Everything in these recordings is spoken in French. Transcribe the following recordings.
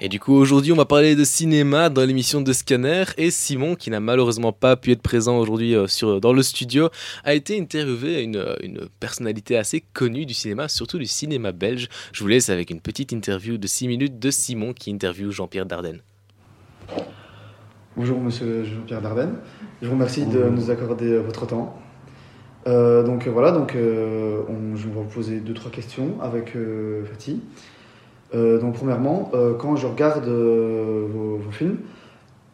Et du coup, aujourd'hui, on va parler de cinéma dans l'émission de Scanner. Et Simon, qui n'a malheureusement pas pu être présent aujourd'hui euh, sur, dans le studio, a été interviewé une, une personnalité assez connue du cinéma, surtout du cinéma belge. Je vous laisse avec une petite interview de 6 minutes de Simon qui interviewe Jean-Pierre Dardenne. Bonjour, monsieur Jean-Pierre Dardenne. Je vous remercie de nous accorder votre temps. Euh, donc voilà, donc, euh, on, je vais vous poser deux, trois questions avec euh, Fatih. Euh, donc premièrement, euh, quand je regarde euh, vos, films,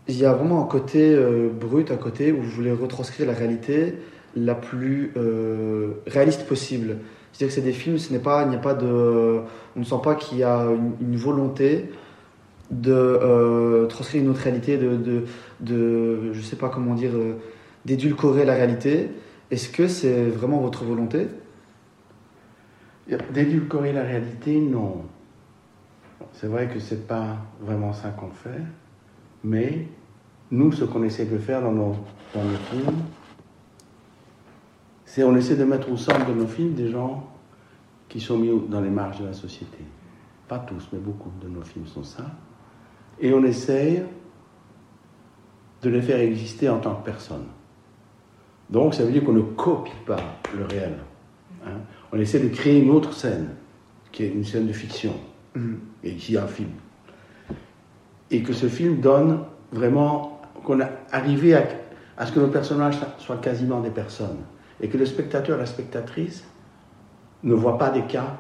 il y a vraiment un côté brut, un côté où vous voulez retranscrire la réalité la plus réaliste possible. C'est-à-dire que c'est des films, ce n'est pas, il n'y a pas de, on ne sent pas qu'il y a une, une volonté de transcrire une autre réalité, de, de, de, je sais pas comment dire, d'édulcorer la réalité. Est-ce que c'est vraiment votre volonté? D'édulcorer la réalité, non. C'est vrai que c'est pas vraiment ça qu'on fait, mais nous, ce qu'on essaie de faire dans nos, dans nos films, c'est on essaie de mettre au centre de nos films des gens qui sont mis dans les marges de la société. Pas tous, mais beaucoup de nos films sont ça. Et on essaye de les faire exister en tant que personnes. Donc ça veut dire qu'on ne copie pas le réel. Hein. On essaie de créer une autre scène, qui est une scène de fiction Mhm. et est un film. Et que ce film donne vraiment qu'on a arrivé à, à ce que nos personnages soient quasiment des personnes. Et que le spectateur, la spectatrice, ne voit pas des cas,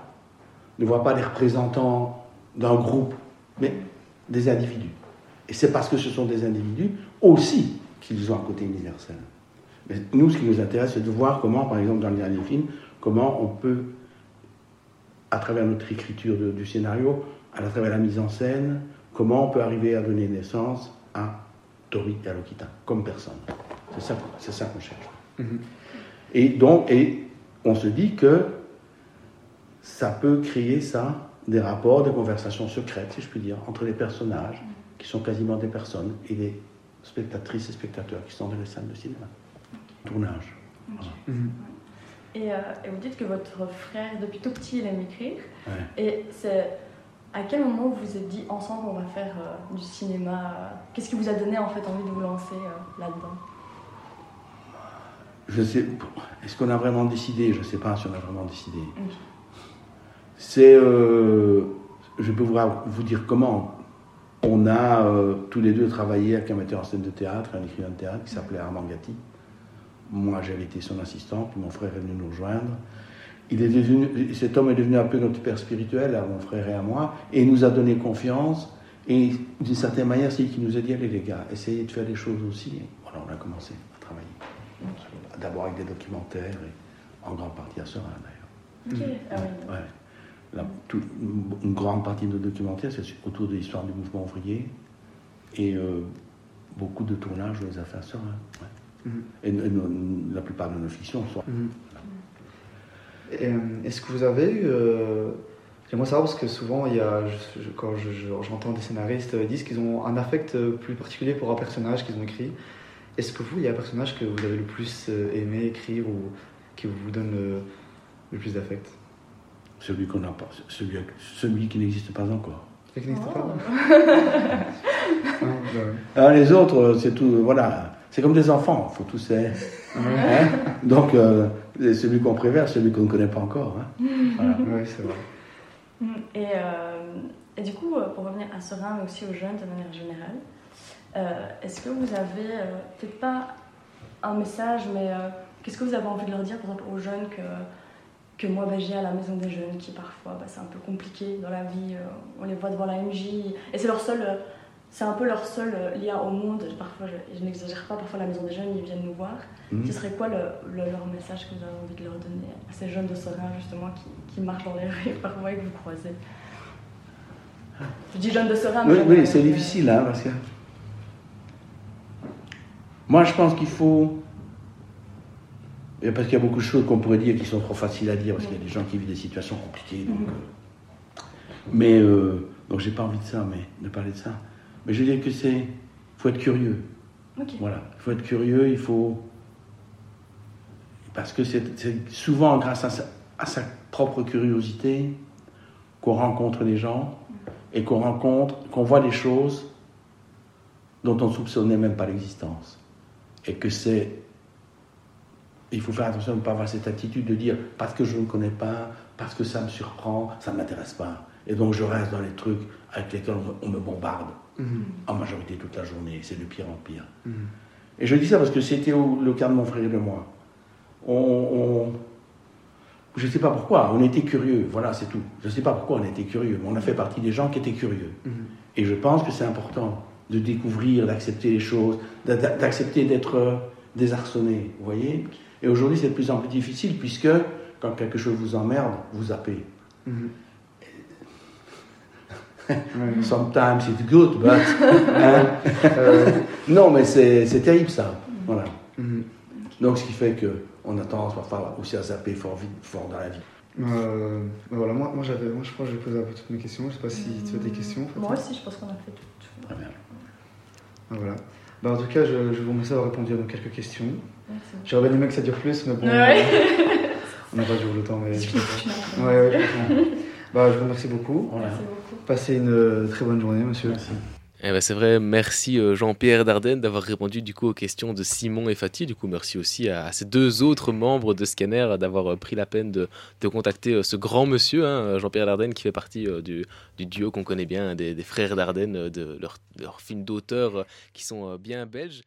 ne voit pas des représentants d'un groupe, mais des individus. Et c'est parce que ce sont des individus aussi qu'ils ont un côté universel. Mais nous, ce qui nous intéresse, c'est de voir comment, par exemple, dans le dernier film, comment on peut à travers notre écriture de- du scénario, à travers la mise en scène, comment on peut arriver à donner naissance à Tori et à Lokita comme personne. C'est ça, qu'on- c'est ça qu'on cherche. Mhm. Et donc, et on se dit que ça peut créer ça, des rapports, des conversations secrètes, si je puis dire, entre les personnages qui sont quasiment des personnes et les spectatrices et spectateurs qui sont dans les salles de cinéma. Tournage. Mhm. Et, euh, et vous dites que votre frère, depuis tout petit, il aime écrire. Ouais. Et c'est à quel moment vous vous êtes dit ensemble on va faire euh, du cinéma euh, Qu'est-ce qui vous a donné en fait envie de vous lancer euh, là-dedans? Je sais, est-ce qu'on a vraiment décidé? Je ne sais pas si on a vraiment décidé. C'est, je peux vous, vous dire comment. On a tous les deux travaillé avec un metteur en scène de théâtre, un écrivain de théâtre qui s'appelait Armand Gatti. Moi, j'avais été son assistant, puis mon frère est venu nous rejoindre. Il est devenu, cet homme est devenu un peu notre père spirituel, à mon frère et à moi, et il nous a donné confiance. Et d'une certaine manière, c'est lui qui nous a dit allez les gars, essayez de faire des choses aussi. Et voilà, on a commencé à travailler. D'abord avec des documentaires, et en grande partie à Serein d'ailleurs. Ah oui. Ouais. La- tout- une grande partie de nos documentaires, c'est autour de l'histoire du mouvement ouvrier. Et euh, beaucoup de tournages, on les a fait à Serein. ouais. Mhm. Et, et nos- la plupart de nos fictions sont. Mhm. Et, euh, Est-ce que vous avez eu. euh, J'aimerais savoir parce que souvent, il y a, je- je- quand je- je- j'entends des scénaristes euh, disent qu'ils ont un affect euh, plus particulier pour un personnage qu'ils ont écrit. Est-ce que vous, il y a un personnage que vous avez le plus aimé écrire ou qui vous donne le plus d'affect? Celui qu'on n'a pas, celui, celui qui n'existe pas encore. C'est qui n'existe Oh. pas Ah, bah. Alors, les autres, c'est tout, voilà. C'est comme des enfants, faut tous hein? Donc, euh, celui qu'on préfère, celui qu'on ne connaît pas encore. hein. Voilà. Ouais, c'est vrai. Mm. Et, euh, et du coup, euh, pour revenir à Serein, mais aussi aux jeunes de manière générale, euh, est-ce que vous avez, euh, peut-être pas un message, mais euh, qu'est-ce que vous avez envie de leur dire, par exemple, aux jeunes que, que moi, ben, j'ai à la maison des jeunes, qui parfois, ben, c'est un peu compliqué dans la vie, euh, on les voit devant la MJ, et c'est leur seul... euh, c'est un peu leur seul euh, lien au monde. Parfois, je, je n'exagère pas, parfois la maison des jeunes, ils viennent nous voir. Mhm. Ce serait quoi le, le- leur message que vous avez envie de leur donner à ces jeunes de Serein, justement, qui, qui marchent dans les rues parfois et que vous croisez Je dis jeunes de Serein, Oui, mais- oui, c'est difficile, hein, parce que. Moi, je pense qu'il faut. Et Parce qu'il y a beaucoup de choses qu'on pourrait dire qui sont trop faciles à dire, parce qu'il y a des gens qui vivent des situations compliquées. Donc, Mhm. euh, Mais, euh, donc j'ai pas envie de ça, mais de parler de ça. Mais je veux dire que c'est. faut être curieux. Voilà, il faut être curieux, il faut. Parce que c'est c'est souvent grâce à sa, à sa propre curiosité qu'on rencontre les gens et qu'on rencontre, qu'on voit des choses dont on ne soupçonnait même pas l'existence. Et que c'est. Il faut faire attention de ne pas avoir cette attitude de dire parce que je ne connais pas, parce que ça me surprend, ça ne m'intéresse pas. Et donc je reste dans les trucs avec lesquels on me bombarde Mhm. en majorité toute la journée. C'est de pire en pire. Mhm. Et je dis ça parce que c'était le cas de mon frère et de moi. On, on- je ne sais pas pourquoi, on était curieux, voilà, c'est tout. Je ne sais pas pourquoi on était curieux, mais on a fait partie des gens qui étaient curieux. Mhm. Et je pense que c'est important de découvrir, d'accepter les choses, d'a- d'accepter d'être euh, désarçonné, vous voyez Et aujourd'hui, c'est de plus en plus difficile puisque quand quelque chose vous emmerde, vous zappez. Sometimes it's good, but... hein Euh, non, mais c'est c'est terrible ça. Voilà. Mhm. Donc, ce qui fait qu'on a tendance parfois aussi à zapper fort vite, fort dans la vie. Euh, ben voilà, moi, moi, j'avais, moi je pense que j'ai posé un peu toutes mes questions. Je sais pas si tu as des questions. Fatima Moi aussi, je pense qu'on a fait tout. Très bien. Ah, Voilà. Ben, en tout cas, je, je vous remercie d'avoir répondu à nos quelques questions. J'aurais bien aimé que ça dure plus, mais bon, Ouais. on n'a pas toujours le temps. Mais... Ouais, ouais. Bah, je vous remercie beaucoup. Voilà. Merci beaucoup. Passez une euh, très bonne journée, monsieur. Merci. Eh ben, c'est vrai, merci euh, Jean-Pierre Dardenne d'avoir répondu du coup aux questions de Simon et Fatih. Du coup, merci aussi à, à ces deux autres membres de Scanner d'avoir euh, pris la peine de, de contacter ce grand monsieur, hein, Jean-Pierre Dardenne, qui fait partie du, du duo qu'on connaît bien, hein, des, des frères Dardenne, de leur, de leur film d'auteur euh, qui sont bien belges.